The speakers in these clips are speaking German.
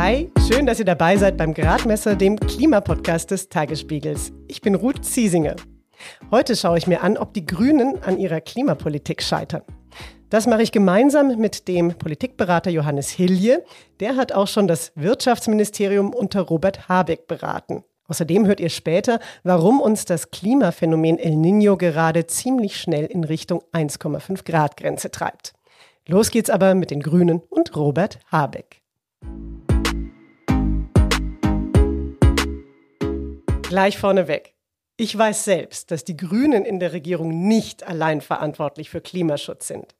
Hi, schön, dass ihr dabei seid beim Gradmesser, dem Klimapodcast des Tagesspiegels. Ich bin Ruth Ziesinger. Heute schaue ich mir an, ob die Grünen an ihrer Klimapolitik scheitern. Das mache ich gemeinsam mit dem Politikberater Johannes Hilje. Der hat auch schon das Wirtschaftsministerium unter Robert Habeck beraten. Außerdem hört ihr später, warum uns das Klimaphänomen El Niño gerade ziemlich schnell in Richtung 1,5 Grad Grenze treibt. Los geht's aber mit den Grünen und Robert Habeck. Gleich vorneweg. Ich weiß selbst, dass die Grünen in der Regierung nicht allein verantwortlich für Klimaschutz sind.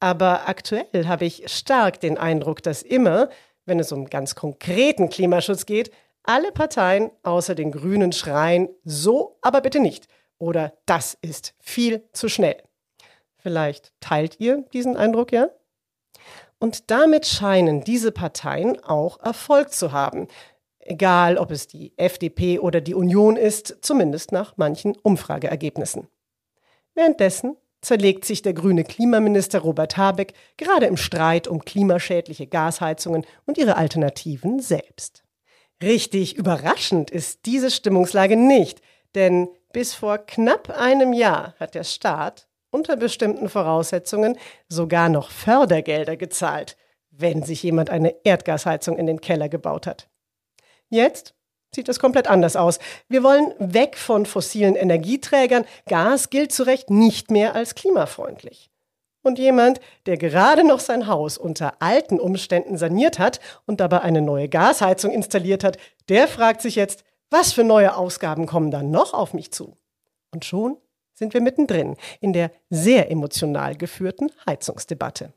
Aber aktuell habe ich stark den Eindruck, dass immer, wenn es um ganz konkreten Klimaschutz geht, alle Parteien außer den Grünen schreien, so aber bitte nicht. Oder das ist viel zu schnell. Vielleicht teilt ihr diesen Eindruck, ja? Und damit scheinen diese Parteien auch Erfolg zu haben egal ob es die FDP oder die Union ist, zumindest nach manchen Umfrageergebnissen. Währenddessen zerlegt sich der grüne Klimaminister Robert Habeck gerade im Streit um klimaschädliche Gasheizungen und ihre Alternativen selbst. Richtig überraschend ist diese Stimmungslage nicht, denn bis vor knapp einem Jahr hat der Staat unter bestimmten Voraussetzungen sogar noch Fördergelder gezahlt, wenn sich jemand eine Erdgasheizung in den Keller gebaut hat. Jetzt sieht es komplett anders aus. Wir wollen weg von fossilen Energieträgern. Gas gilt zu Recht nicht mehr als klimafreundlich. Und jemand, der gerade noch sein Haus unter alten Umständen saniert hat und dabei eine neue Gasheizung installiert hat, der fragt sich jetzt, was für neue Ausgaben kommen dann noch auf mich zu? Und schon sind wir mittendrin in der sehr emotional geführten Heizungsdebatte.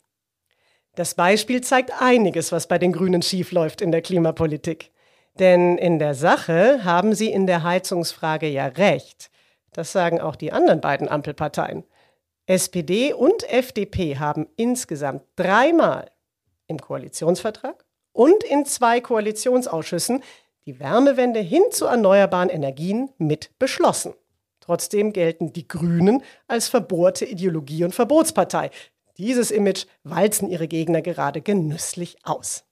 Das Beispiel zeigt einiges, was bei den Grünen schiefläuft in der Klimapolitik. Denn in der Sache haben sie in der Heizungsfrage ja recht. Das sagen auch die anderen beiden Ampelparteien. SPD und FDP haben insgesamt dreimal im Koalitionsvertrag und in zwei Koalitionsausschüssen die Wärmewende hin zu erneuerbaren Energien mit beschlossen. Trotzdem gelten die Grünen als verbohrte Ideologie und Verbotspartei. Dieses Image walzen ihre Gegner gerade genüsslich aus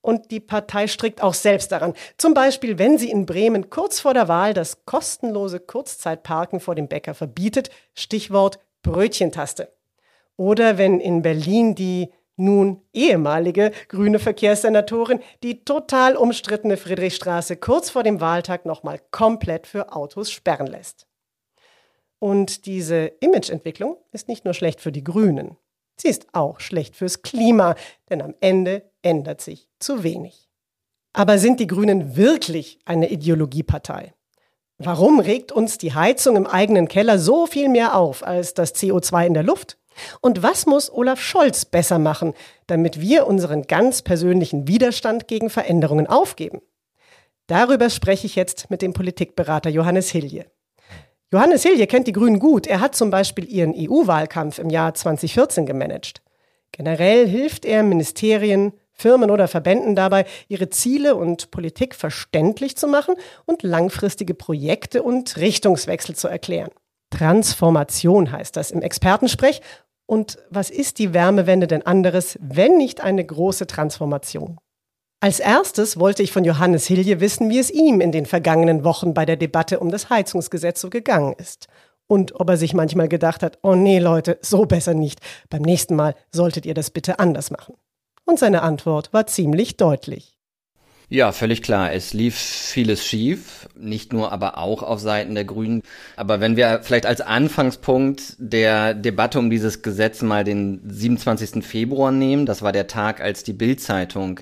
und die Partei strickt auch selbst daran. Zum Beispiel, wenn sie in Bremen kurz vor der Wahl das kostenlose Kurzzeitparken vor dem Bäcker verbietet, Stichwort Brötchentaste. Oder wenn in Berlin die nun ehemalige grüne Verkehrssenatorin die total umstrittene Friedrichstraße kurz vor dem Wahltag nochmal komplett für Autos sperren lässt. Und diese Imageentwicklung ist nicht nur schlecht für die Grünen. Sie ist auch schlecht fürs Klima, denn am Ende ändert sich zu wenig. Aber sind die Grünen wirklich eine Ideologiepartei? Warum regt uns die Heizung im eigenen Keller so viel mehr auf als das CO2 in der Luft? Und was muss Olaf Scholz besser machen, damit wir unseren ganz persönlichen Widerstand gegen Veränderungen aufgeben? Darüber spreche ich jetzt mit dem Politikberater Johannes Hilje. Johannes Hilje kennt die Grünen gut. Er hat zum Beispiel ihren EU-Wahlkampf im Jahr 2014 gemanagt. Generell hilft er Ministerien, Firmen oder Verbänden dabei, ihre Ziele und Politik verständlich zu machen und langfristige Projekte und Richtungswechsel zu erklären. Transformation heißt das im Expertensprech. Und was ist die Wärmewende denn anderes, wenn nicht eine große Transformation? Als erstes wollte ich von Johannes Hilje wissen, wie es ihm in den vergangenen Wochen bei der Debatte um das Heizungsgesetz so gegangen ist. Und ob er sich manchmal gedacht hat, oh nee Leute, so besser nicht. Beim nächsten Mal solltet ihr das bitte anders machen. Und seine Antwort war ziemlich deutlich. Ja, völlig klar. Es lief vieles schief, nicht nur, aber auch auf Seiten der Grünen. Aber wenn wir vielleicht als Anfangspunkt der Debatte um dieses Gesetz mal den 27. Februar nehmen, das war der Tag, als die Bild-Zeitung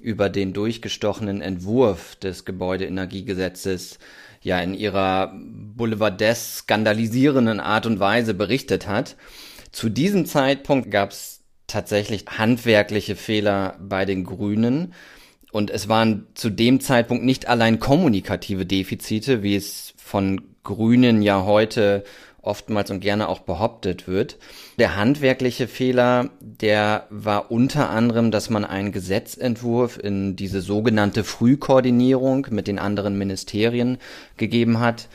über den durchgestochenen Entwurf des Gebäudeenergiegesetzes ja in ihrer boulevardesk skandalisierenden Art und Weise berichtet hat. Zu diesem Zeitpunkt gab es tatsächlich handwerkliche Fehler bei den Grünen. Und es waren zu dem Zeitpunkt nicht allein kommunikative Defizite, wie es von Grünen ja heute oftmals und gerne auch behauptet wird. Der handwerkliche Fehler, der war unter anderem, dass man einen Gesetzentwurf in diese sogenannte Frühkoordinierung mit den anderen Ministerien gegeben hat,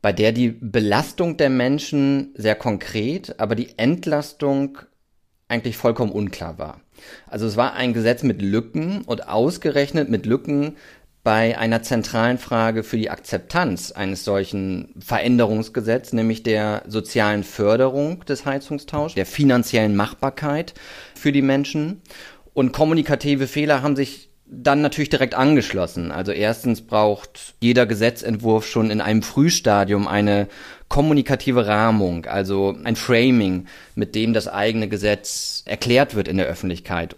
bei der die Belastung der Menschen sehr konkret, aber die Entlastung eigentlich vollkommen unklar war. Also es war ein Gesetz mit Lücken und ausgerechnet mit Lücken bei einer zentralen Frage für die Akzeptanz eines solchen Veränderungsgesetzes, nämlich der sozialen Förderung des Heizungstauschs, der finanziellen Machbarkeit für die Menschen. Und kommunikative Fehler haben sich dann natürlich direkt angeschlossen. Also erstens braucht jeder Gesetzentwurf schon in einem Frühstadium eine kommunikative Rahmung, also ein Framing, mit dem das eigene Gesetz erklärt wird in der Öffentlichkeit.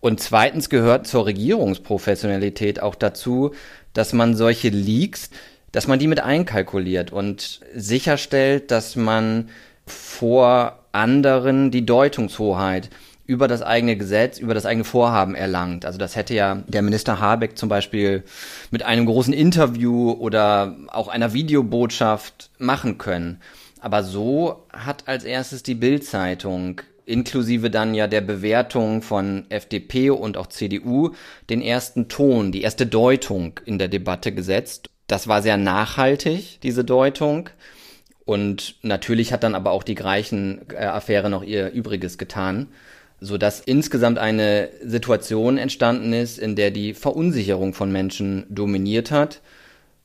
Und zweitens gehört zur Regierungsprofessionalität auch dazu, dass man solche Leaks, dass man die mit einkalkuliert und sicherstellt, dass man vor anderen die Deutungshoheit über das eigene Gesetz, über das eigene Vorhaben erlangt. Also das hätte ja der Minister Habeck zum Beispiel mit einem großen Interview oder auch einer Videobotschaft machen können. Aber so hat als erstes die Bildzeitung inklusive dann ja der Bewertung von FDP und auch CDU den ersten Ton, die erste Deutung in der Debatte gesetzt. Das war sehr nachhaltig, diese Deutung. Und natürlich hat dann aber auch die Greichen-Affäre noch ihr Übriges getan so dass insgesamt eine Situation entstanden ist, in der die Verunsicherung von Menschen dominiert hat.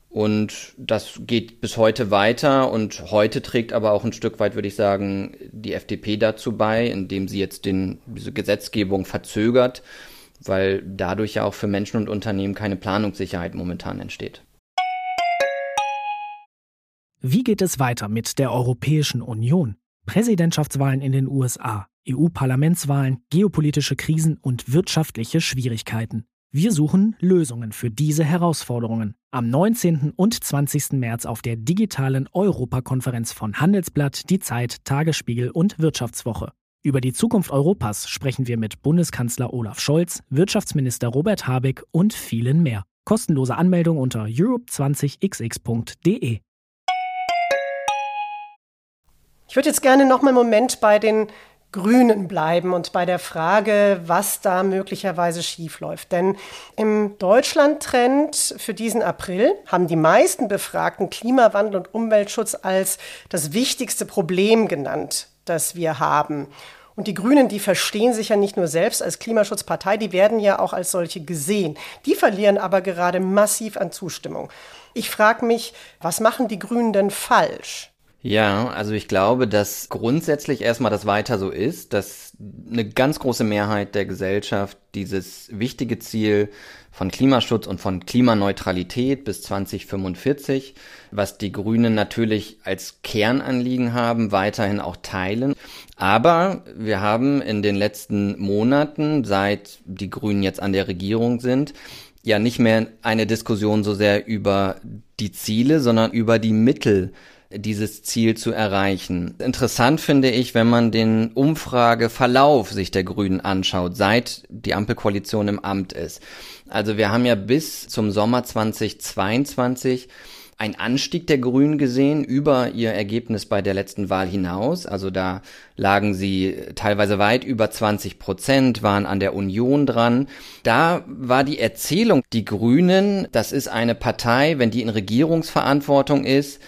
Und das geht bis heute weiter und heute trägt aber auch ein Stück weit, würde ich sagen, die FDP dazu bei, indem sie jetzt den, diese Gesetzgebung verzögert, weil dadurch ja auch für Menschen und Unternehmen keine Planungssicherheit momentan entsteht. Wie geht es weiter mit der Europäischen Union? Präsidentschaftswahlen in den USA, EU-Parlamentswahlen, geopolitische Krisen und wirtschaftliche Schwierigkeiten. Wir suchen Lösungen für diese Herausforderungen. Am 19. und 20. März auf der digitalen Europakonferenz von Handelsblatt, Die Zeit, Tagesspiegel und Wirtschaftswoche. Über die Zukunft Europas sprechen wir mit Bundeskanzler Olaf Scholz, Wirtschaftsminister Robert Habeck und vielen mehr. Kostenlose Anmeldung unter europe20xx.de. Ich würde jetzt gerne noch mal einen Moment bei den Grünen bleiben und bei der Frage, was da möglicherweise schiefläuft. Denn im Deutschland-Trend für diesen April haben die meisten Befragten Klimawandel und Umweltschutz als das wichtigste Problem genannt, das wir haben. Und die Grünen, die verstehen sich ja nicht nur selbst als Klimaschutzpartei, die werden ja auch als solche gesehen. Die verlieren aber gerade massiv an Zustimmung. Ich frage mich, was machen die Grünen denn falsch? Ja, also ich glaube, dass grundsätzlich erstmal das weiter so ist, dass eine ganz große Mehrheit der Gesellschaft dieses wichtige Ziel von Klimaschutz und von Klimaneutralität bis 2045, was die Grünen natürlich als Kernanliegen haben, weiterhin auch teilen. Aber wir haben in den letzten Monaten, seit die Grünen jetzt an der Regierung sind, ja nicht mehr eine Diskussion so sehr über die Ziele, sondern über die Mittel, dieses Ziel zu erreichen. Interessant finde ich, wenn man den Umfrageverlauf sich der Grünen anschaut, seit die Ampelkoalition im Amt ist. Also wir haben ja bis zum Sommer 2022 ein Anstieg der Grünen gesehen über ihr Ergebnis bei der letzten Wahl hinaus. Also da lagen sie teilweise weit über 20 Prozent, waren an der Union dran. Da war die Erzählung, die Grünen, das ist eine Partei, wenn die in Regierungsverantwortung ist,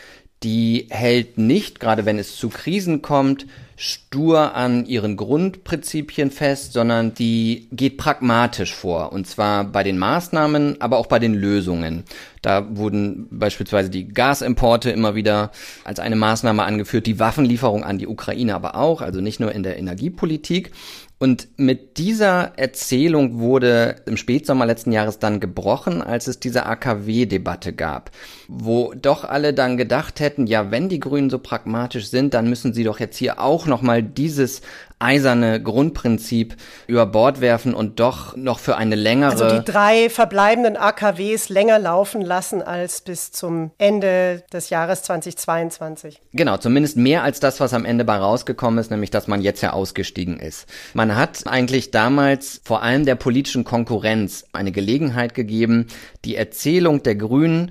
die hält nicht, gerade wenn es zu Krisen kommt, stur an ihren Grundprinzipien fest, sondern die geht pragmatisch vor. Und zwar bei den Maßnahmen, aber auch bei den Lösungen. Da wurden beispielsweise die Gasimporte immer wieder als eine Maßnahme angeführt, die Waffenlieferung an die Ukraine aber auch, also nicht nur in der Energiepolitik. Und mit dieser Erzählung wurde im Spätsommer letzten Jahres dann gebrochen, als es diese AKW-Debatte gab, wo doch alle dann gedacht hätten, ja, wenn die Grünen so pragmatisch sind, dann müssen sie doch jetzt hier auch nochmal dieses eiserne Grundprinzip über Bord werfen und doch noch für eine längere. Also die drei verbleibenden AKWs länger laufen lassen als bis zum Ende des Jahres 2022. Genau, zumindest mehr als das, was am Ende bei rausgekommen ist, nämlich dass man jetzt ja ausgestiegen ist. Man hat eigentlich damals vor allem der politischen Konkurrenz eine Gelegenheit gegeben, die Erzählung der Grünen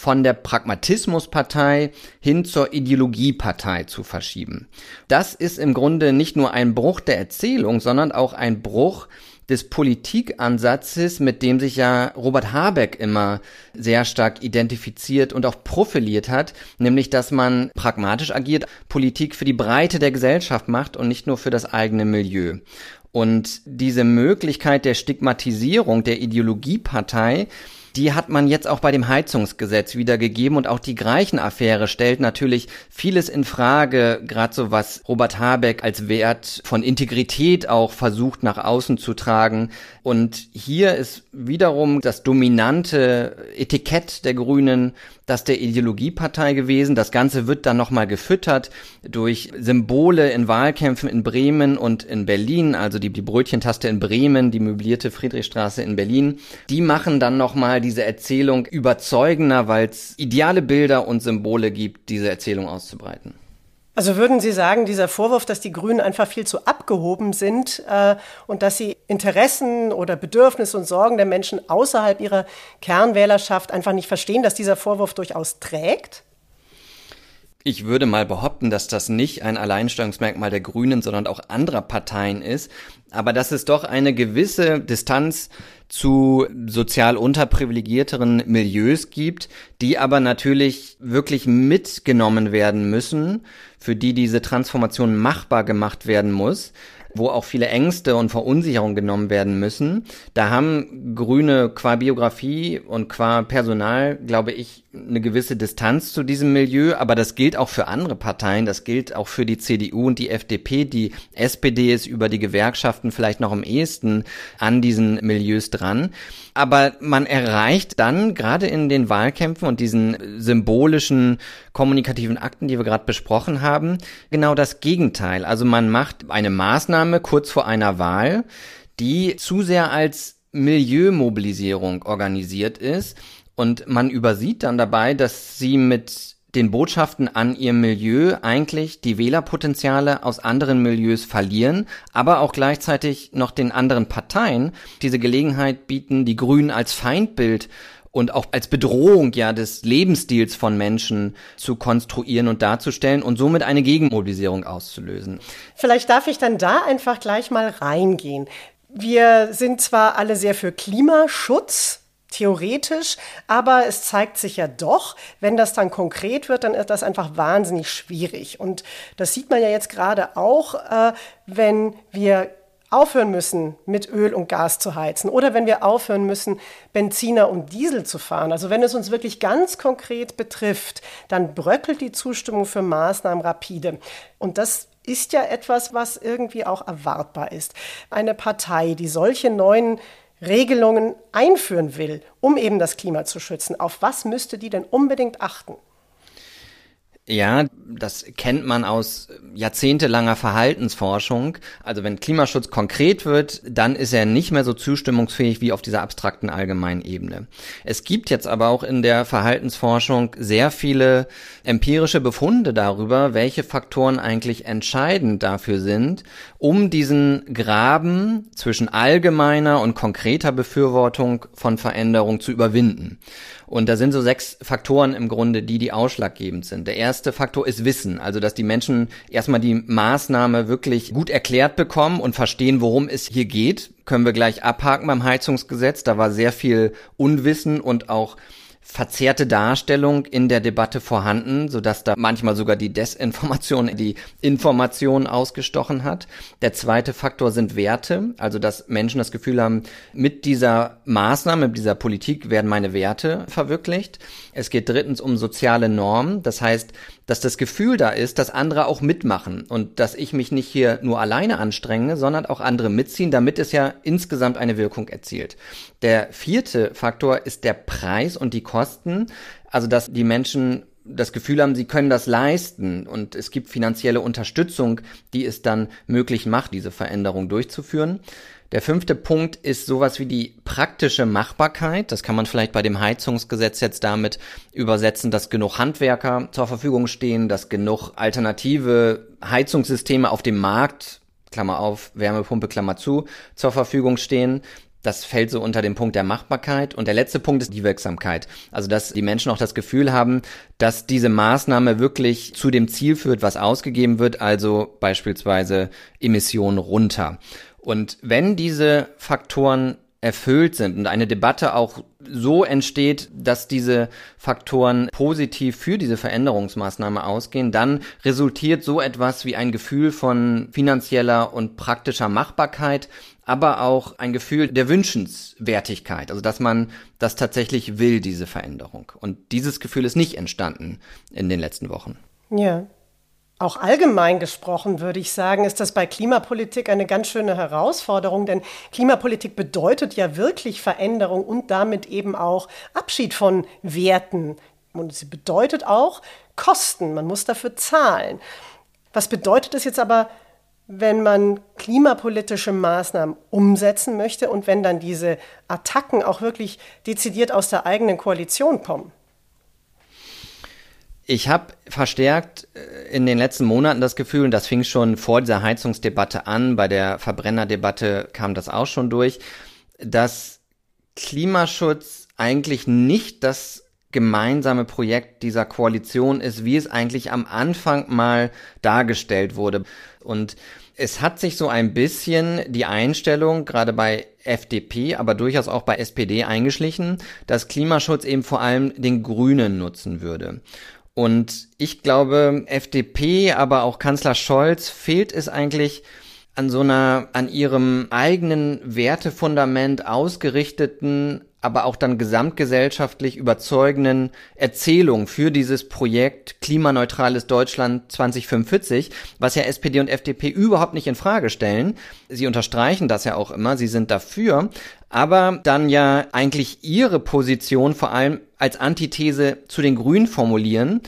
von der Pragmatismuspartei hin zur Ideologiepartei zu verschieben. Das ist im Grunde nicht nur ein Bruch der Erzählung, sondern auch ein Bruch des Politikansatzes, mit dem sich ja Robert Habeck immer sehr stark identifiziert und auch profiliert hat, nämlich dass man pragmatisch agiert, Politik für die Breite der Gesellschaft macht und nicht nur für das eigene Milieu. Und diese Möglichkeit der Stigmatisierung der Ideologiepartei, die hat man jetzt auch bei dem Heizungsgesetz wieder gegeben und auch die Greichen-Affäre stellt natürlich vieles in Frage, gerade so was Robert Habeck als Wert von Integrität auch versucht nach außen zu tragen. Und hier ist wiederum das dominante Etikett der Grünen das der Ideologiepartei gewesen. Das Ganze wird dann nochmal gefüttert durch Symbole in Wahlkämpfen in Bremen und in Berlin, also die, die Brötchentaste in Bremen, die möblierte Friedrichstraße in Berlin. Die machen dann nochmal diese Erzählung überzeugender, weil es ideale Bilder und Symbole gibt, diese Erzählung auszubreiten. Also würden Sie sagen, dieser Vorwurf, dass die Grünen einfach viel zu abgehoben sind äh, und dass sie Interessen oder Bedürfnisse und Sorgen der Menschen außerhalb ihrer Kernwählerschaft einfach nicht verstehen, dass dieser Vorwurf durchaus trägt? Ich würde mal behaupten, dass das nicht ein Alleinstellungsmerkmal der Grünen, sondern auch anderer Parteien ist, aber dass es doch eine gewisse Distanz zu sozial unterprivilegierteren Milieus gibt, die aber natürlich wirklich mitgenommen werden müssen, für die diese Transformation machbar gemacht werden muss wo auch viele Ängste und Verunsicherungen genommen werden müssen. Da haben Grüne qua Biografie und qua Personal, glaube ich, eine gewisse Distanz zu diesem Milieu, aber das gilt auch für andere Parteien, das gilt auch für die CDU und die FDP. Die SPD ist über die Gewerkschaften vielleicht noch am ehesten an diesen Milieus dran. Aber man erreicht dann gerade in den Wahlkämpfen und diesen symbolischen kommunikativen Akten, die wir gerade besprochen haben, genau das Gegenteil. Also man macht eine Maßnahme kurz vor einer Wahl, die zu sehr als Milieumobilisierung organisiert ist und man übersieht dann dabei, dass sie mit den Botschaften an ihr Milieu eigentlich die Wählerpotenziale aus anderen Milieus verlieren, aber auch gleichzeitig noch den anderen Parteien diese Gelegenheit bieten, die Grünen als Feindbild und auch als Bedrohung ja des Lebensstils von Menschen zu konstruieren und darzustellen und somit eine Gegenmobilisierung auszulösen. Vielleicht darf ich dann da einfach gleich mal reingehen. Wir sind zwar alle sehr für Klimaschutz, theoretisch, aber es zeigt sich ja doch, wenn das dann konkret wird, dann ist das einfach wahnsinnig schwierig. Und das sieht man ja jetzt gerade auch, äh, wenn wir aufhören müssen, mit Öl und Gas zu heizen oder wenn wir aufhören müssen, Benziner und Diesel zu fahren. Also wenn es uns wirklich ganz konkret betrifft, dann bröckelt die Zustimmung für Maßnahmen rapide. Und das ist ja etwas, was irgendwie auch erwartbar ist. Eine Partei, die solche neuen Regelungen einführen will, um eben das Klima zu schützen, auf was müsste die denn unbedingt achten? Ja, das kennt man aus jahrzehntelanger Verhaltensforschung. Also wenn Klimaschutz konkret wird, dann ist er nicht mehr so zustimmungsfähig wie auf dieser abstrakten allgemeinen Ebene. Es gibt jetzt aber auch in der Verhaltensforschung sehr viele empirische Befunde darüber, welche Faktoren eigentlich entscheidend dafür sind, um diesen Graben zwischen allgemeiner und konkreter Befürwortung von Veränderung zu überwinden. Und da sind so sechs Faktoren im Grunde, die die ausschlaggebend sind. Der erste Faktor ist Wissen, also dass die Menschen erstmal die Maßnahme wirklich gut erklärt bekommen und verstehen, worum es hier geht. Können wir gleich abhaken beim Heizungsgesetz. Da war sehr viel Unwissen und auch verzerrte Darstellung in der Debatte vorhanden, so dass da manchmal sogar die Desinformation die Information ausgestochen hat. Der zweite Faktor sind Werte, also dass Menschen das Gefühl haben, mit dieser Maßnahme, mit dieser Politik werden meine Werte verwirklicht. Es geht drittens um soziale Normen, das heißt, dass das Gefühl da ist, dass andere auch mitmachen und dass ich mich nicht hier nur alleine anstrenge, sondern auch andere mitziehen, damit es ja insgesamt eine Wirkung erzielt. Der vierte Faktor ist der Preis und die Kosten, also dass die Menschen das Gefühl haben, sie können das leisten und es gibt finanzielle Unterstützung, die es dann möglich macht, diese Veränderung durchzuführen. Der fünfte Punkt ist sowas wie die praktische Machbarkeit. Das kann man vielleicht bei dem Heizungsgesetz jetzt damit übersetzen, dass genug Handwerker zur Verfügung stehen, dass genug alternative Heizungssysteme auf dem Markt Klammer auf, Wärmepumpe, Klammer zu, zur Verfügung stehen, Das fällt so unter den Punkt der Machbarkeit. Und der letzte Punkt ist die Wirksamkeit. Also, dass die Menschen auch das Gefühl haben, dass diese Maßnahme wirklich zu dem Ziel führt, was ausgegeben wird, also beispielsweise Emissionen runter. Und wenn diese Faktoren erfüllt sind und eine Debatte auch so entsteht, dass diese Faktoren positiv für diese Veränderungsmaßnahme ausgehen, dann resultiert so etwas wie ein Gefühl von finanzieller und praktischer Machbarkeit, aber auch ein Gefühl der Wünschenswertigkeit, also dass man das tatsächlich will, diese Veränderung. Und dieses Gefühl ist nicht entstanden in den letzten Wochen. Ja. Auch allgemein gesprochen würde ich sagen, ist das bei Klimapolitik eine ganz schöne Herausforderung, denn Klimapolitik bedeutet ja wirklich Veränderung und damit eben auch Abschied von Werten. Und sie bedeutet auch Kosten, man muss dafür zahlen. Was bedeutet es jetzt aber wenn man klimapolitische Maßnahmen umsetzen möchte und wenn dann diese Attacken auch wirklich dezidiert aus der eigenen Koalition kommen? Ich habe verstärkt äh, in den letzten Monaten das Gefühl, und das fing schon vor dieser Heizungsdebatte an, bei der Verbrennerdebatte kam das auch schon durch, dass Klimaschutz eigentlich nicht das gemeinsame Projekt dieser Koalition ist, wie es eigentlich am Anfang mal dargestellt wurde. Und es hat sich so ein bisschen die Einstellung, gerade bei FDP, aber durchaus auch bei SPD eingeschlichen, dass Klimaschutz eben vor allem den Grünen nutzen würde. Und ich glaube, FDP, aber auch Kanzler Scholz fehlt es eigentlich an so einer, an ihrem eigenen Wertefundament ausgerichteten aber auch dann gesamtgesellschaftlich überzeugenden Erzählung für dieses Projekt Klimaneutrales Deutschland 2045, was ja SPD und FDP überhaupt nicht in Frage stellen. Sie unterstreichen das ja auch immer, sie sind dafür, aber dann ja eigentlich ihre Position vor allem als Antithese zu den Grünen formulieren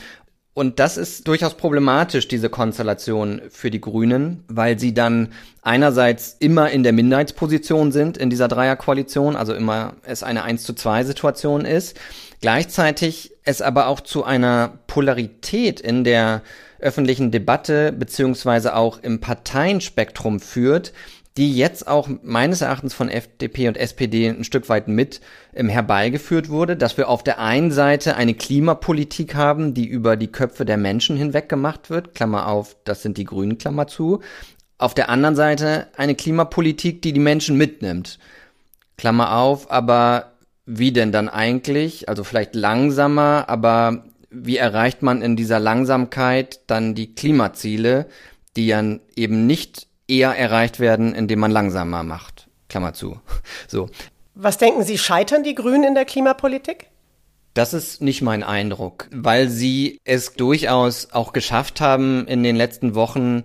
und das ist durchaus problematisch, diese Konstellation für die Grünen, weil sie dann einerseits immer in der Minderheitsposition sind in dieser Dreierkoalition, also immer es eine 1 zu 2 Situation ist. Gleichzeitig es aber auch zu einer Polarität in der öffentlichen Debatte beziehungsweise auch im Parteienspektrum führt, die jetzt auch meines Erachtens von FDP und SPD ein Stück weit mit ähm, herbeigeführt wurde, dass wir auf der einen Seite eine Klimapolitik haben, die über die Köpfe der Menschen hinweg gemacht wird, Klammer auf, das sind die Grünen, Klammer zu. Auf der anderen Seite eine Klimapolitik, die die Menschen mitnimmt, Klammer auf, aber wie denn dann eigentlich? Also vielleicht langsamer, aber wie erreicht man in dieser Langsamkeit dann die Klimaziele, die ja eben nicht eher erreicht werden, indem man langsamer macht. Klammer zu. So. Was denken Sie, scheitern die Grünen in der Klimapolitik? Das ist nicht mein Eindruck, weil sie es durchaus auch geschafft haben, in den letzten Wochen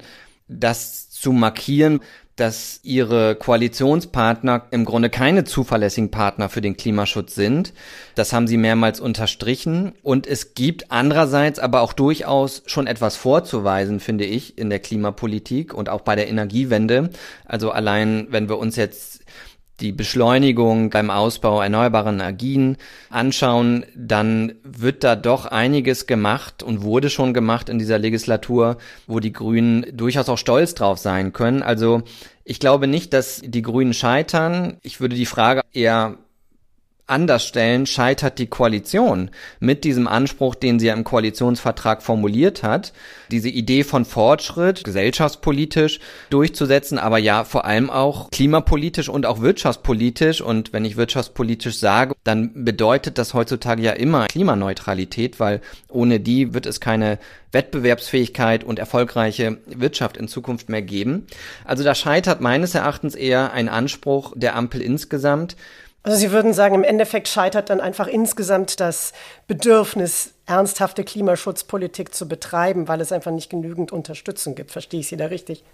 das zu markieren, dass ihre Koalitionspartner im Grunde keine zuverlässigen Partner für den Klimaschutz sind. Das haben sie mehrmals unterstrichen. Und es gibt andererseits aber auch durchaus schon etwas vorzuweisen, finde ich, in der Klimapolitik und auch bei der Energiewende. Also allein, wenn wir uns jetzt die Beschleunigung beim Ausbau erneuerbarer Energien anschauen, dann wird da doch einiges gemacht und wurde schon gemacht in dieser Legislatur, wo die Grünen durchaus auch stolz drauf sein können. Also ich glaube nicht, dass die Grünen scheitern. Ich würde die Frage eher anders stellen, scheitert die Koalition mit diesem Anspruch, den sie ja im Koalitionsvertrag formuliert hat, diese Idee von Fortschritt, gesellschaftspolitisch durchzusetzen, aber ja vor allem auch klimapolitisch und auch wirtschaftspolitisch. Und wenn ich wirtschaftspolitisch sage, dann bedeutet das heutzutage ja immer Klimaneutralität, weil ohne die wird es keine Wettbewerbsfähigkeit und erfolgreiche Wirtschaft in Zukunft mehr geben. Also da scheitert meines Erachtens eher ein Anspruch der Ampel insgesamt. Also Sie würden sagen, im Endeffekt scheitert dann einfach insgesamt das Bedürfnis, ernsthafte Klimaschutzpolitik zu betreiben, weil es einfach nicht genügend Unterstützung gibt. Verstehe ich Sie da richtig?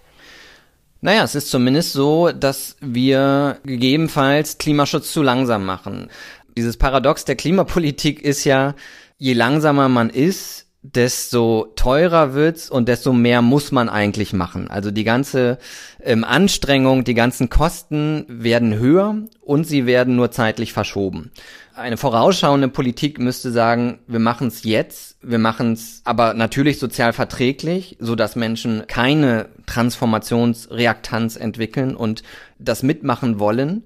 Naja, es ist zumindest so, dass wir gegebenenfalls Klimaschutz zu langsam machen. Dieses Paradox der Klimapolitik ist ja, je langsamer man ist, desto teurer wird's und desto mehr muss man eigentlich machen. Also die ganze ähm, Anstrengung, die ganzen Kosten werden höher und sie werden nur zeitlich verschoben. Eine vorausschauende Politik müsste sagen, wir machen es jetzt, wir machen es aber natürlich sozial verträglich, so dass Menschen keine Transformationsreaktanz entwickeln und das mitmachen wollen.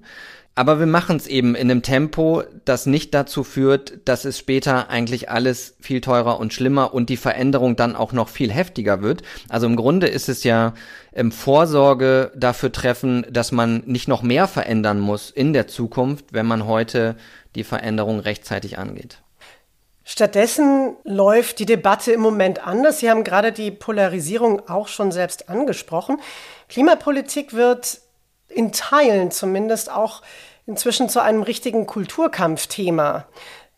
Aber wir machen es eben in einem Tempo, das nicht dazu führt, dass es später eigentlich alles viel teurer und schlimmer und die Veränderung dann auch noch viel heftiger wird. Also im Grunde ist es ja im Vorsorge dafür treffen, dass man nicht noch mehr verändern muss in der Zukunft, wenn man heute die Veränderung rechtzeitig angeht. Stattdessen läuft die Debatte im Moment anders. Sie haben gerade die Polarisierung auch schon selbst angesprochen. Klimapolitik wird in Teilen zumindest auch inzwischen zu einem richtigen Kulturkampfthema.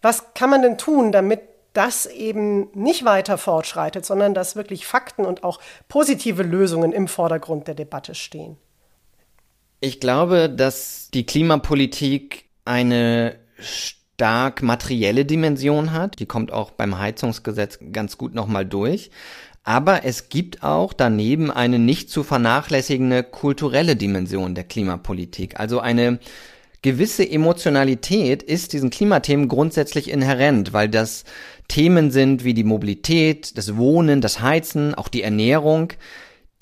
Was kann man denn tun, damit das eben nicht weiter fortschreitet, sondern dass wirklich Fakten und auch positive Lösungen im Vordergrund der Debatte stehen? Ich glaube, dass die Klimapolitik eine stark materielle Dimension hat. Die kommt auch beim Heizungsgesetz ganz gut nochmal durch. Aber es gibt auch daneben eine nicht zu vernachlässigende kulturelle Dimension der Klimapolitik. Also eine gewisse Emotionalität ist diesen Klimathemen grundsätzlich inhärent, weil das Themen sind wie die Mobilität, das Wohnen, das Heizen, auch die Ernährung,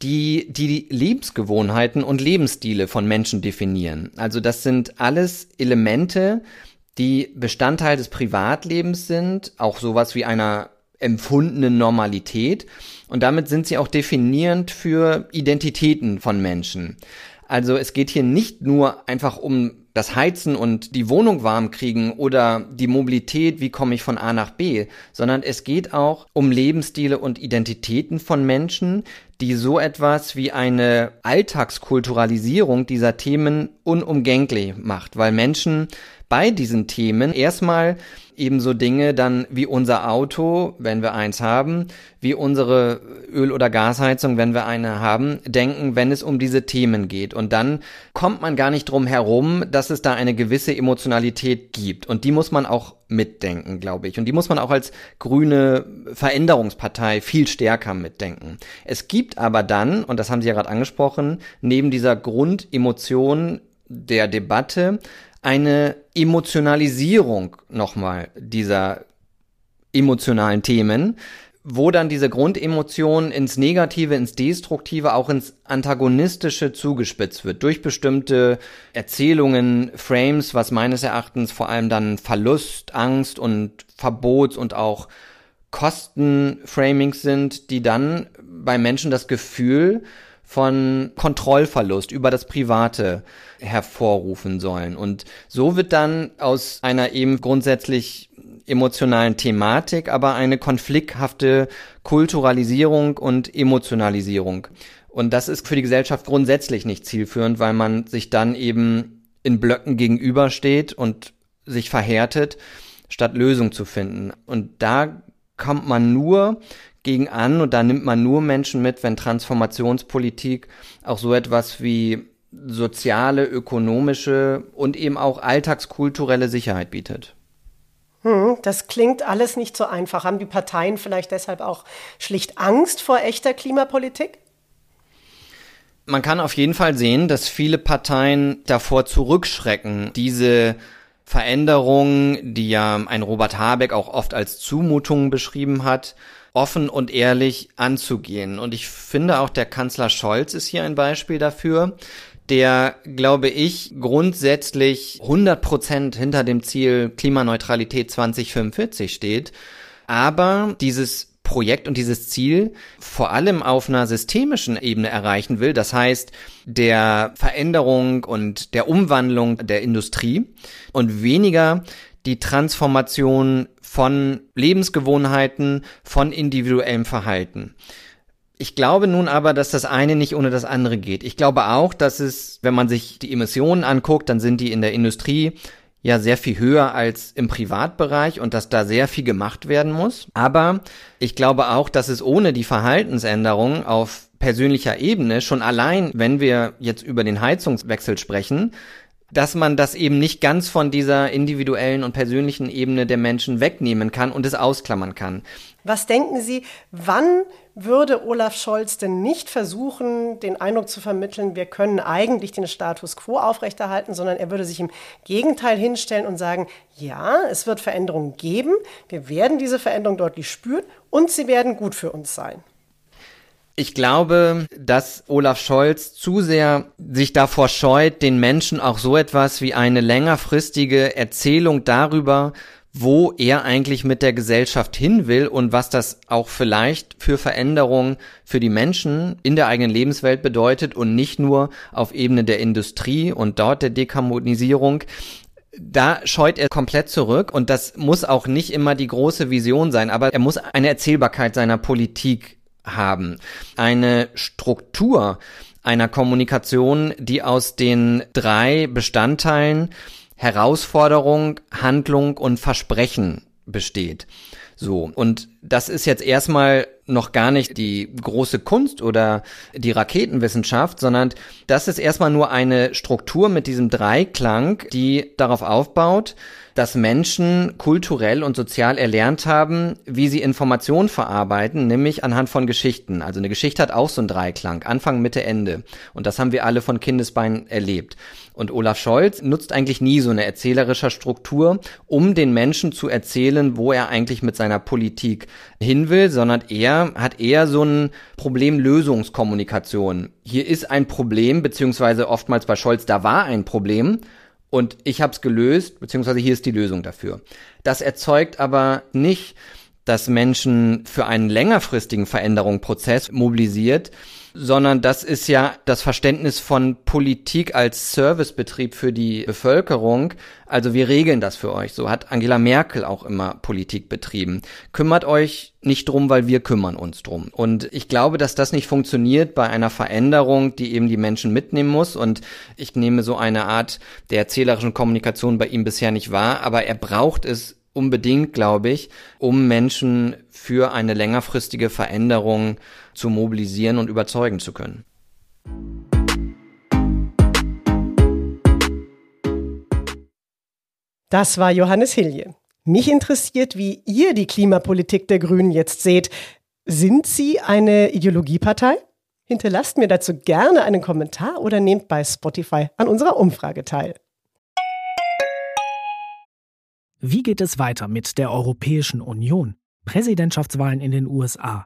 die die Lebensgewohnheiten und Lebensstile von Menschen definieren. Also das sind alles Elemente, die Bestandteil des Privatlebens sind, auch sowas wie einer empfundenen Normalität. Und damit sind sie auch definierend für Identitäten von Menschen. Also es geht hier nicht nur einfach um das Heizen und die Wohnung warm kriegen oder die Mobilität, wie komme ich von A nach B, sondern es geht auch um Lebensstile und Identitäten von Menschen, die so etwas wie eine Alltagskulturalisierung dieser Themen unumgänglich macht, weil Menschen bei diesen Themen erstmal ebenso Dinge dann wie unser Auto, wenn wir eins haben, wie unsere Öl- oder Gasheizung, wenn wir eine haben, denken, wenn es um diese Themen geht. Und dann kommt man gar nicht drum herum, dass es da eine gewisse Emotionalität gibt. Und die muss man auch mitdenken, glaube ich. Und die muss man auch als grüne Veränderungspartei viel stärker mitdenken. Es gibt aber dann, und das haben Sie ja gerade angesprochen, neben dieser Grundemotion der Debatte eine Emotionalisierung nochmal dieser emotionalen Themen, wo dann diese Grundemotion ins Negative, ins Destruktive, auch ins Antagonistische zugespitzt wird. Durch bestimmte Erzählungen, Frames, was meines Erachtens vor allem dann Verlust, Angst und Verbots- und auch Kostenframings sind, die dann bei Menschen das Gefühl von Kontrollverlust über das Private hervorrufen sollen. Und so wird dann aus einer eben grundsätzlich emotionalen Thematik aber eine konflikthafte Kulturalisierung und Emotionalisierung. Und das ist für die Gesellschaft grundsätzlich nicht zielführend, weil man sich dann eben in Blöcken gegenübersteht und sich verhärtet, statt Lösung zu finden. Und da kommt man nur gegen an und da nimmt man nur Menschen mit, wenn Transformationspolitik auch so etwas wie soziale, ökonomische und eben auch alltagskulturelle Sicherheit bietet. Hm, das klingt alles nicht so einfach. Haben die Parteien vielleicht deshalb auch schlicht Angst vor echter Klimapolitik? Man kann auf jeden Fall sehen, dass viele Parteien davor zurückschrecken, diese Veränderungen, die ja ein Robert Habeck auch oft als Zumutung beschrieben hat, offen und ehrlich anzugehen. Und ich finde auch der Kanzler Scholz ist hier ein Beispiel dafür, der, glaube ich, grundsätzlich 100 Prozent hinter dem Ziel Klimaneutralität 2045 steht. Aber dieses Projekt und dieses Ziel vor allem auf einer systemischen Ebene erreichen will. Das heißt, der Veränderung und der Umwandlung der Industrie und weniger die Transformation von Lebensgewohnheiten, von individuellem Verhalten. Ich glaube nun aber, dass das eine nicht ohne das andere geht. Ich glaube auch, dass es, wenn man sich die Emissionen anguckt, dann sind die in der Industrie ja sehr viel höher als im Privatbereich und dass da sehr viel gemacht werden muss. Aber ich glaube auch, dass es ohne die Verhaltensänderung auf persönlicher Ebene schon allein, wenn wir jetzt über den Heizungswechsel sprechen, dass man das eben nicht ganz von dieser individuellen und persönlichen Ebene der Menschen wegnehmen kann und es ausklammern kann. Was denken Sie, wann würde Olaf Scholz denn nicht versuchen, den Eindruck zu vermitteln, wir können eigentlich den Status quo aufrechterhalten, sondern er würde sich im Gegenteil hinstellen und sagen, ja, es wird Veränderungen geben, wir werden diese Veränderung deutlich spüren und sie werden gut für uns sein. Ich glaube, dass Olaf Scholz zu sehr sich davor scheut, den Menschen auch so etwas wie eine längerfristige Erzählung darüber, wo er eigentlich mit der Gesellschaft hin will und was das auch vielleicht für Veränderungen für die Menschen in der eigenen Lebenswelt bedeutet und nicht nur auf Ebene der Industrie und dort der Dekarbonisierung. Da scheut er komplett zurück und das muss auch nicht immer die große Vision sein, aber er muss eine Erzählbarkeit seiner Politik haben. Eine Struktur einer Kommunikation, die aus den drei Bestandteilen Herausforderung, Handlung und Versprechen besteht. So. Und das ist jetzt erstmal noch gar nicht die große Kunst oder die Raketenwissenschaft, sondern das ist erstmal nur eine Struktur mit diesem Dreiklang, die darauf aufbaut, dass Menschen kulturell und sozial erlernt haben, wie sie Informationen verarbeiten, nämlich anhand von Geschichten. Also eine Geschichte hat auch so einen Dreiklang, Anfang, Mitte, Ende. Und das haben wir alle von Kindesbeinen erlebt. Und Olaf Scholz nutzt eigentlich nie so eine erzählerische Struktur, um den Menschen zu erzählen, wo er eigentlich mit seiner Politik hin will, sondern er hat eher so ein Problemlösungskommunikation. Hier ist ein Problem, beziehungsweise oftmals bei Scholz, da war ein Problem und ich habe es gelöst, beziehungsweise hier ist die Lösung dafür. Das erzeugt aber nicht, dass Menschen für einen längerfristigen Veränderungsprozess mobilisiert, sondern das ist ja das Verständnis von Politik als Servicebetrieb für die Bevölkerung. Also wir regeln das für euch. So hat Angela Merkel auch immer Politik betrieben. Kümmert euch nicht drum, weil wir kümmern uns drum. Und ich glaube, dass das nicht funktioniert bei einer Veränderung, die eben die Menschen mitnehmen muss. Und ich nehme so eine Art der erzählerischen Kommunikation bei ihm bisher nicht wahr, aber er braucht es unbedingt, glaube ich, um Menschen für eine längerfristige Veränderung zu mobilisieren und überzeugen zu können. Das war Johannes Hilje. Mich interessiert, wie ihr die Klimapolitik der Grünen jetzt seht. Sind Sie eine Ideologiepartei? Hinterlasst mir dazu gerne einen Kommentar oder nehmt bei Spotify an unserer Umfrage teil. Wie geht es weiter mit der Europäischen Union? Präsidentschaftswahlen in den USA,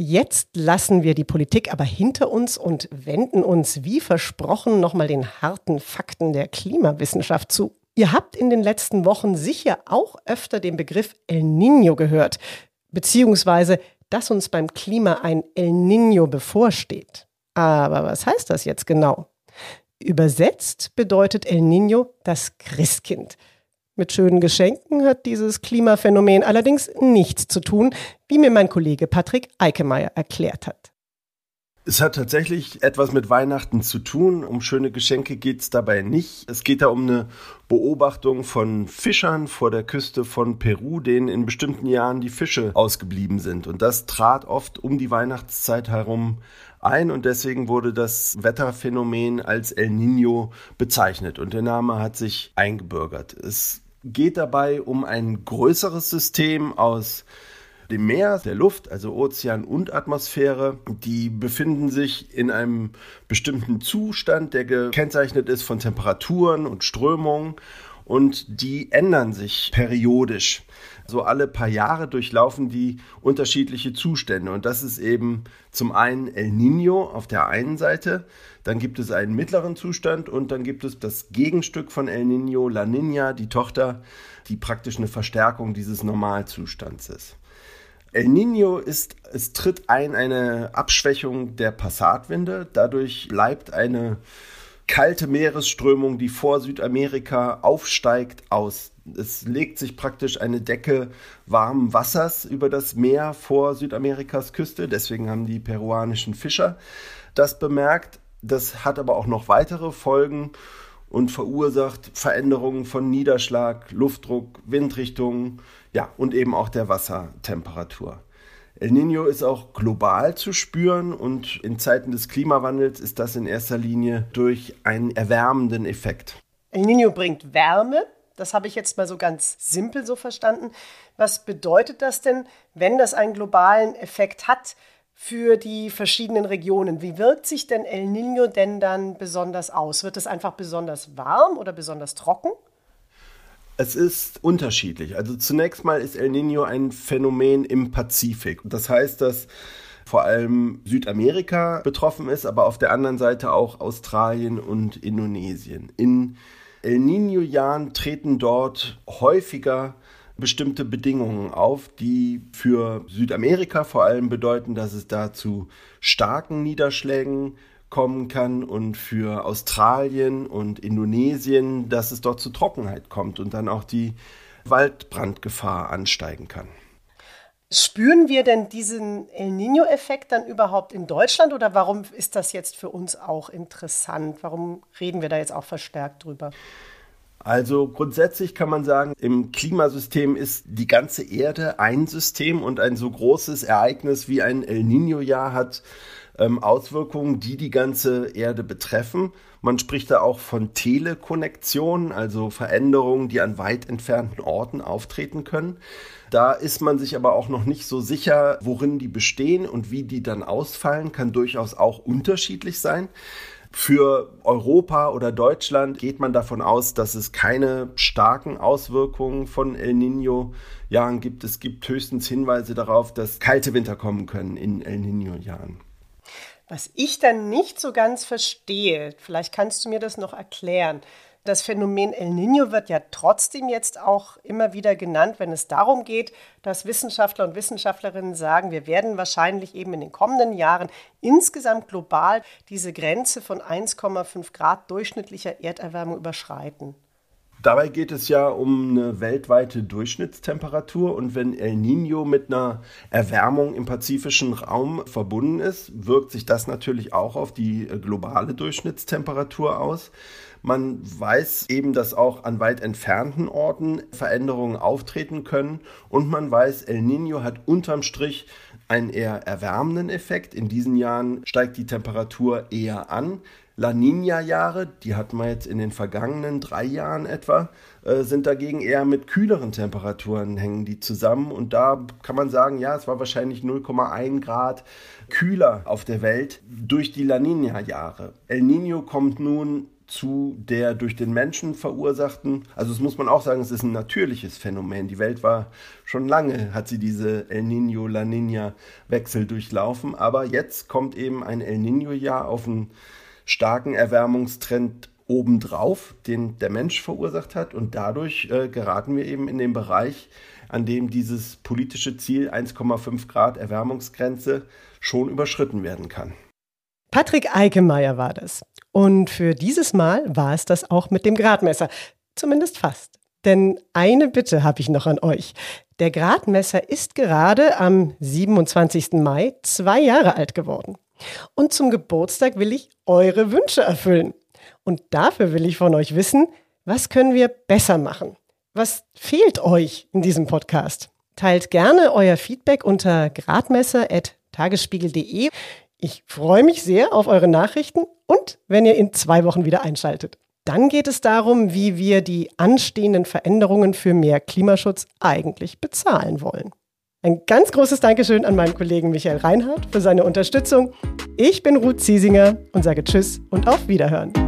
Jetzt lassen wir die Politik aber hinter uns und wenden uns, wie versprochen, nochmal den harten Fakten der Klimawissenschaft zu. Ihr habt in den letzten Wochen sicher auch öfter den Begriff El Niño gehört, beziehungsweise, dass uns beim Klima ein El Niño bevorsteht. Aber was heißt das jetzt genau? Übersetzt bedeutet El Niño das Christkind. Mit schönen Geschenken hat dieses Klimaphänomen allerdings nichts zu tun, wie mir mein Kollege Patrick Eikemeyer erklärt hat. Es hat tatsächlich etwas mit Weihnachten zu tun. Um schöne Geschenke geht es dabei nicht. Es geht da um eine Beobachtung von Fischern vor der Küste von Peru, denen in bestimmten Jahren die Fische ausgeblieben sind. Und das trat oft um die Weihnachtszeit herum ein und deswegen wurde das Wetterphänomen als El Nino bezeichnet und der Name hat sich eingebürgert. Es geht dabei um ein größeres System aus dem Meer, der Luft, also Ozean und Atmosphäre. Die befinden sich in einem bestimmten Zustand, der gekennzeichnet ist von Temperaturen und Strömungen und die ändern sich periodisch. So alle paar Jahre durchlaufen die unterschiedliche Zustände und das ist eben zum einen El Nino auf der einen Seite, dann gibt es einen mittleren Zustand und dann gibt es das Gegenstück von El Nino, La Nina, die Tochter, die praktisch eine Verstärkung dieses Normalzustands ist. El Nino ist, es tritt ein eine Abschwächung der Passatwinde, dadurch bleibt eine kalte Meeresströmung, die vor Südamerika aufsteigt, aus. Es legt sich praktisch eine Decke warmen Wassers über das Meer vor Südamerikas Küste. Deswegen haben die peruanischen Fischer das bemerkt. Das hat aber auch noch weitere Folgen und verursacht Veränderungen von Niederschlag, Luftdruck, Windrichtungen, ja, und eben auch der Wassertemperatur. El Nino ist auch global zu spüren und in Zeiten des Klimawandels ist das in erster Linie durch einen erwärmenden Effekt. El Nino bringt Wärme, das habe ich jetzt mal so ganz simpel so verstanden. Was bedeutet das denn, wenn das einen globalen Effekt hat für die verschiedenen Regionen? Wie wirkt sich denn El Nino denn dann besonders aus? Wird es einfach besonders warm oder besonders trocken? Es ist unterschiedlich. Also zunächst mal ist El Nino ein Phänomen im Pazifik. Das heißt, dass vor allem Südamerika betroffen ist, aber auf der anderen Seite auch Australien und Indonesien. In El Nino-Jahren treten dort häufiger bestimmte Bedingungen auf, die für Südamerika vor allem bedeuten, dass es da zu starken Niederschlägen kommen kann und für Australien und Indonesien, dass es dort zu Trockenheit kommt und dann auch die Waldbrandgefahr ansteigen kann. Spüren wir denn diesen El Nino-Effekt dann überhaupt in Deutschland oder warum ist das jetzt für uns auch interessant? Warum reden wir da jetzt auch verstärkt drüber? Also grundsätzlich kann man sagen, im Klimasystem ist die ganze Erde ein System und ein so großes Ereignis wie ein El Nino-Jahr hat ähm, Auswirkungen, die die ganze Erde betreffen. Man spricht da auch von Telekonnektionen, also Veränderungen, die an weit entfernten Orten auftreten können. Da ist man sich aber auch noch nicht so sicher, worin die bestehen und wie die dann ausfallen, kann durchaus auch unterschiedlich sein. Für Europa oder Deutschland geht man davon aus, dass es keine starken Auswirkungen von El Nino-Jahren gibt. Es gibt höchstens Hinweise darauf, dass kalte Winter kommen können in El Nino-Jahren. Was ich dann nicht so ganz verstehe, vielleicht kannst du mir das noch erklären. Das Phänomen El Niño wird ja trotzdem jetzt auch immer wieder genannt, wenn es darum geht, dass Wissenschaftler und Wissenschaftlerinnen sagen, wir werden wahrscheinlich eben in den kommenden Jahren insgesamt global diese Grenze von 1,5 Grad durchschnittlicher Erderwärmung überschreiten. Dabei geht es ja um eine weltweite Durchschnittstemperatur und wenn El Nino mit einer Erwärmung im pazifischen Raum verbunden ist, wirkt sich das natürlich auch auf die globale Durchschnittstemperatur aus. Man weiß eben, dass auch an weit entfernten Orten Veränderungen auftreten können und man weiß, El Nino hat unterm Strich einen eher erwärmenden Effekt. In diesen Jahren steigt die Temperatur eher an. La Nina-Jahre, die hatten wir jetzt in den vergangenen drei Jahren etwa, äh, sind dagegen eher mit kühleren Temperaturen hängen die zusammen. Und da kann man sagen, ja, es war wahrscheinlich 0,1 Grad kühler auf der Welt durch die La Nina-Jahre. El Nino kommt nun zu der durch den Menschen verursachten, also es muss man auch sagen, es ist ein natürliches Phänomen. Die Welt war schon lange, hat sie diese El Nino, La Nina Wechsel durchlaufen, aber jetzt kommt eben ein El Nino Jahr auf einen starken Erwärmungstrend obendrauf, den der Mensch verursacht hat und dadurch äh, geraten wir eben in den Bereich, an dem dieses politische Ziel 1,5 Grad Erwärmungsgrenze schon überschritten werden kann. Patrick Eikemeyer war das. Und für dieses Mal war es das auch mit dem Gradmesser. Zumindest fast. Denn eine Bitte habe ich noch an euch. Der Gradmesser ist gerade am 27. Mai zwei Jahre alt geworden. Und zum Geburtstag will ich eure Wünsche erfüllen. Und dafür will ich von euch wissen, was können wir besser machen? Was fehlt euch in diesem Podcast? Teilt gerne euer Feedback unter gradmesser.tagesspiegel.de. Ich freue mich sehr auf eure Nachrichten und wenn ihr in zwei Wochen wieder einschaltet. Dann geht es darum, wie wir die anstehenden Veränderungen für mehr Klimaschutz eigentlich bezahlen wollen. Ein ganz großes Dankeschön an meinen Kollegen Michael Reinhardt für seine Unterstützung. Ich bin Ruth Ziesinger und sage Tschüss und auf Wiederhören.